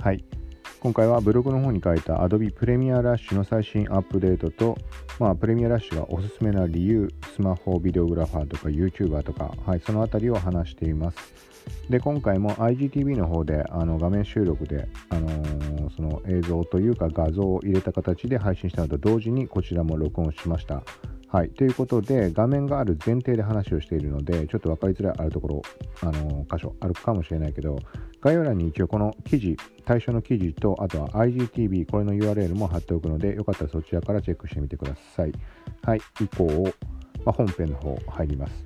はい今回はブログの方に書いた Adobe Premiere Rush の最新アップデートと、まあ、プレミアラッシュがおすすめな理由、スマホビデオグラファーとか YouTuber とか、はい、そのあたりを話しています。で、今回も IGTV の方であの画面収録で、あのー、その映像というか画像を入れた形で配信したのと同時にこちらも録音しました。はい。ということで、画面がある前提で話をしているので、ちょっと分かりづらいあるところ、あの、箇所あるかもしれないけど、概要欄に一応この記事、対象の記事と、あとは IGTV、これの URL も貼っておくので、よかったらそちらからチェックしてみてください。はい。以降、まあ、本編の方入ります。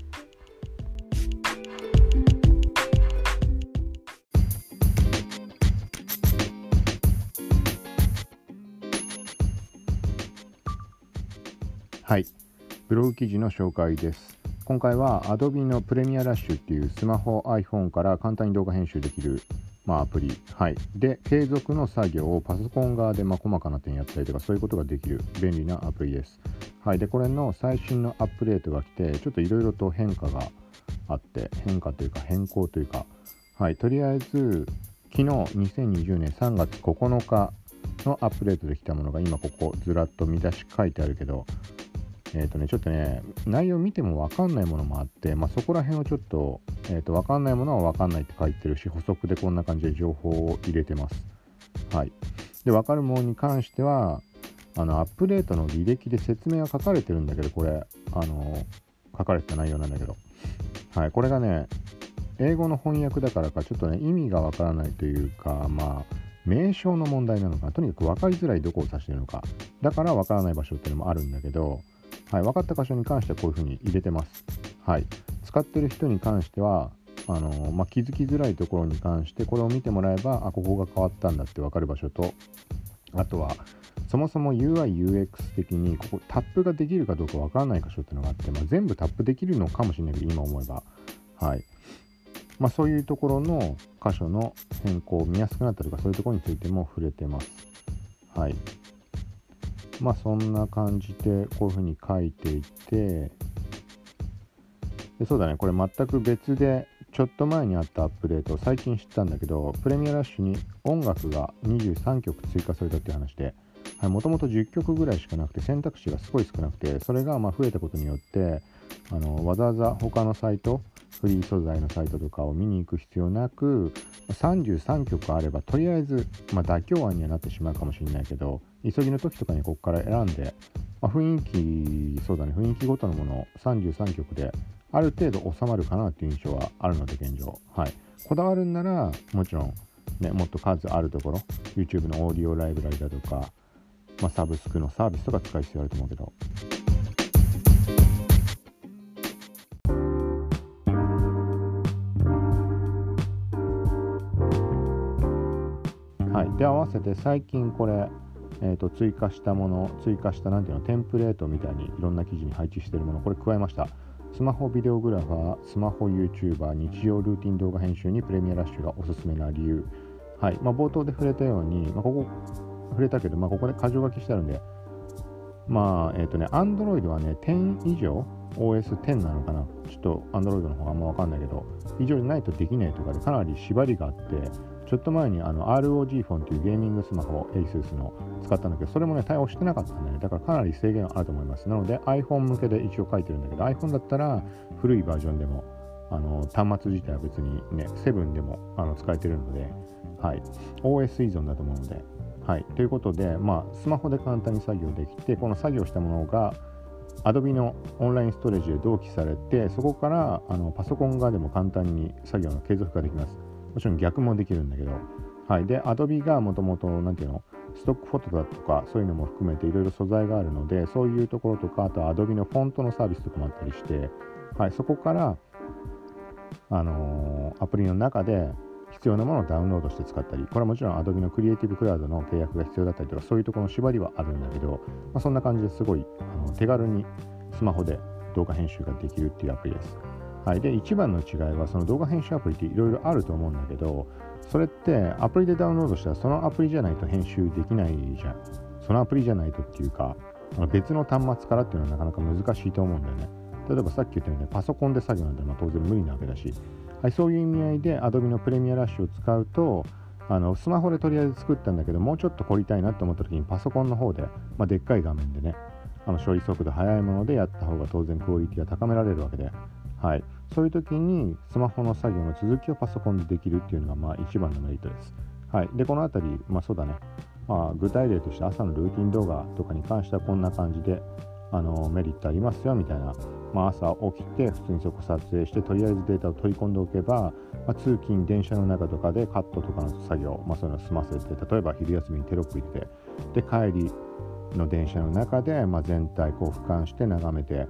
はい。ブログ記事の紹介です。今回は Adobe の Premiere Rush っていうスマホ iPhone から簡単に動画編集できる、まあ、アプリ、はい、で継続の作業をパソコン側でま細かな点やったりとかそういうことができる便利なアプリです。はい、でこれの最新のアップデートが来てちょっといろいろと変化があって変化というか変更というか、はい、とりあえず昨日2020年3月9日のアップデートできたものが今ここずらっと見出し書いてあるけどえっ、ー、とね、ちょっとね、内容見ても分かんないものもあって、まあ、そこら辺をちょっと、えっ、ー、と、分かんないものは分かんないって書いてるし、補足でこんな感じで情報を入れてます。はい。で、分かるものに関しては、あの、アップデートの履歴で説明が書かれてるんだけど、これ、あの、書かれてた内容なんだけど、はい、これがね、英語の翻訳だからか、ちょっとね、意味が分からないというか、まあ、名称の問題なのかとにかく分かりづらいどこを指してるのか。だから分からない場所っていうのもあるんだけど、はい、分かった箇所に関してはこういうふうに入れてます。はい、使ってる人に関してはあの、まあ、気づきづらいところに関してこれを見てもらえばあここが変わったんだって分かる場所とあとはそもそも UIUX 的にここタップができるかどうか分からない箇所っていうのがあって、まあ、全部タップできるのかもしれないけど今思えば。はい。まあ、そういうところの箇所の変更見やすくなったとかそういうところについても触れてます。はい。まあそんな感じでこういうふうに書いていて。でそうだね。これ全く別でちょっと前にあったアップデート最近知ったんだけどプレミアラッシュに音楽が23曲追加されたっていう話でもともと10曲ぐらいしかなくて選択肢がすごい少なくてそれがま増えたことによってあのわざわざ他のサイトフリー素材のサイトとかを見に行く必要なく33曲あればとりあえず、まあ、妥協案にはなってしまうかもしれないけど急ぎの時とかにここから選んで、まあ、雰囲気そうだね雰囲気ごとのものを33曲である程度収まるかなっていう印象はあるので現状。はい。こだわるんならもちろんねもっと数あるところ YouTube のオーディオライブラリだとか、まあ、サブスクのサービスとか使う必要あると思うけど。はい、で合わせて最近これ、えー、と追加したもの追加したなんていうのテンプレートみたいにいろんな記事に配置してるものこれ加えました。スマホビデオグラファースマホ YouTuber 日常ルーティン動画編集にプレミアラッシュがおすすめな理由。はい。まあ、冒頭で触れたように、まあ、ここ触れたけど、まあ、ここで箇条書きしてあるんで。まあえっ、ー、とね Android はね10以上 OS10 なのかな。ちょっと Android の方があんまわかんないけど以上じゃないとできないとかでかなり縛りがあってちょっと前にあの ROG フォンというゲーミングスマホを ASUS の使ったんだけど、それもね、対応してなかったんでね、だからかなり制限あると思います。なので iPhone 向けで一応書いてるんだけど、iPhone だったら古いバージョンでも、あの端末自体は別にね、7でもあの使えてるので、はい、OS 依存だと思うので、はい、ということで、まあ、スマホで簡単に作業できて、この作業したものが Adobe のオンラインストレージで同期されて、そこからあのパソコン側でも簡単に作業の継続ができます。もちろん逆もできるんだけど、はい。で、Adobe がもともと、なんていうの、ストックフォトだとか、そういうのも含めていろいろ素材があるので、そういうところとか、あと Adobe のフォントのサービスとかもあったりして、はい、そこから、あのー、アプリの中で必要なものをダウンロードして使ったり、これはもちろん Adobe のクリエイティブクラウドの契約が必要だったりとか、そういうところの縛りはあるんだけど、まあ、そんな感じですごいあの手軽にスマホで動画編集ができるっていうアプリです。はい、で一番の違いはその動画編集アプリっていろいろあると思うんだけどそれってアプリでダウンロードしたらそのアプリじゃないと編集できないじゃん。そのアプリじゃないとっていうか別の端末からっていうのはなかなか難しいと思うんだよね。例えばさっき言ったように、ね、パソコンで作業なんてまあ当然無理なわけだし、はい、そういう意味合いで Adobe のプレミアラッシュを使うとあのスマホでとりあえず作ったんだけどもうちょっと凝りたいなと思った時にパソコンの方で、まあ、でっかい画面でねあの処理速度速いものでやった方が当然クオリティが高められるわけで、はい、そういう時にスマホの作業の続きをパソコンでできるっていうのがまあ一番のメリットです。はい、でこの辺り、まあ、そうだね、まあ、具体例として朝のルーティン動画とかに関してはこんな感じであのメリットありますよみたいな、まあ、朝起きて普通にそこ撮影してとりあえずデータを取り込んでおけば、まあ、通勤電車の中とかでカットとかの作業、まあ、そういうのを済ませて例えば昼休みにテロップ入れてで帰りの電車の中で、ま、全体こう俯瞰して眺めて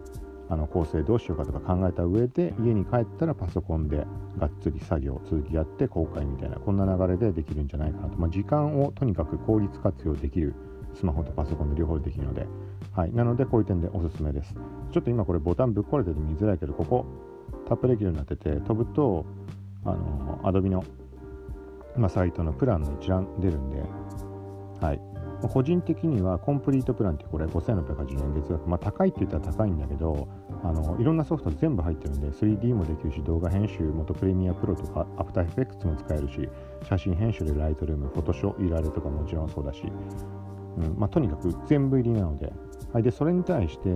あの構成どうしようかとか考えた上で家に帰ったらパソコンでがっつり作業続きやって公開みたいなこんな流れでできるんじゃないかなと、まあ、時間をとにかく効率活用できるスマホとパソコンで両方できるので、はい、なのでこういう点でおすすめです。ちょっと今これボタンぶっ壊れてて見づらいけどここタップできるようになってて飛ぶとあの Adobe の、まあ、サイトのプランの一覧出るんで、はい、個人的にはコンプリートプランってこれ5680円月額、まあ、高いって言ったら高いんだけどあのいろんなソフト全部入ってるんで 3D もできるし動画編集元プレミアプロとかアフターエフェクツも使えるし写真編集でライトルームフォトショーいられとかもちろんそうだし、うんまあ、とにかく全部入りなので,、はい、でそれに対して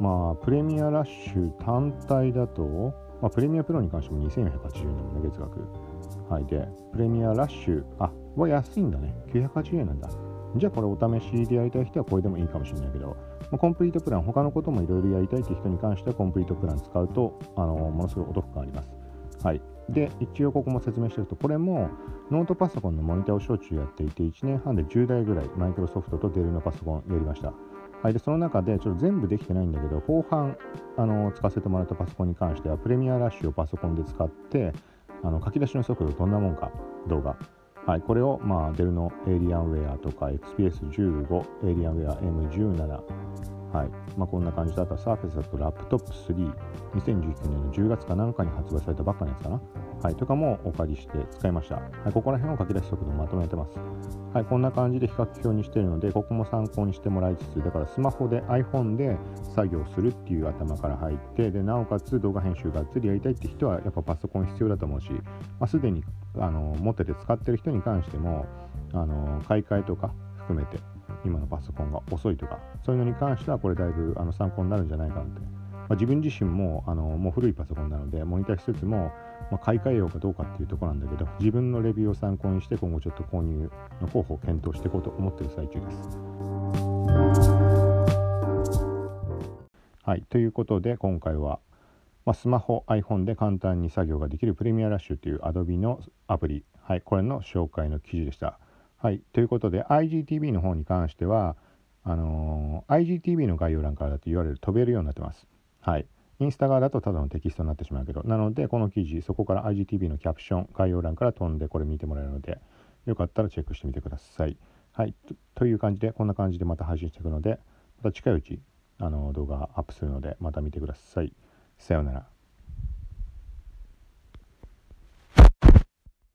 まあプレミアラッシュ単体だと、まあ、プレミアプロに関しても2480円だもんね月額。はいでプレミアラッシュあは安いんだね。980円なんだ。じゃあこれお試しでやりたい人はこれでもいいかもしれないけど、まあ、コンプリートプラン、他のこともいろいろやりたいって人に関してはコンプリートプラン使うと、あのものすごいお得感あります。はい。で、一応ここも説明しておくと、これもノートパソコンのモニターを小中やっていて、1年半で10台ぐらいマイクロソフトとデルのパソコンやりました。はい、でその中でちょっと全部できてないんだけど、後半あの使わせてもらったパソコンに関しては、プレミアラッシュをパソコンで使って、あの書き出しの速度どんなもんか動画はい、これを、まあ、デルのエイリアンウェアとか XPS15、エイリアンウェア M17、はい。まあ、こんな感じだったサーフェスだとラップトップ3、2019年の10月かなんかに発売されたばっかのやつかな、はい、とかもお借りして使いました。はい、ここら辺を書き出し速度まとめてます。はい、こんな感じで比較表にしてるので、ここも参考にしてもらいつつ、だからスマホで iPhone で作業するっていう頭から入って、でなおかつ動画編集がっつりやりたいって人はやっぱパソコン必要だと思うし、まあ、すでにあの持ってて使ってる人に関してもあの買い替えとか含めて今のパソコンが遅いとかそういうのに関してはこれだいぶあの参考になるんじゃないかなって、まあ、自分自身もあのもう古いパソコンなのでモニターしつつも、まあ、買い替えようかどうかっていうところなんだけど自分のレビューを参考にして今後ちょっと購入の候補を検討していこうと思ってる最中です。はい、ということで今回はまあ、スマホ iPhone で簡単に作業ができるプレミアラッシュという Adobe のアプリ、はい、これの紹介の記事でした。はい、ということで IGTV の方に関してはあのー、IGTV の概要欄からだと言われる飛べるようになってます。はい。インスタ側だとただのテキストになってしまうけど、なのでこの記事、そこから IGTV のキャプション、概要欄から飛んでこれ見てもらえるので、よかったらチェックしてみてください。はい。という感じで、こんな感じでまた配信していくので、また近いうちあの動画アップするので、また見てください。さようなら。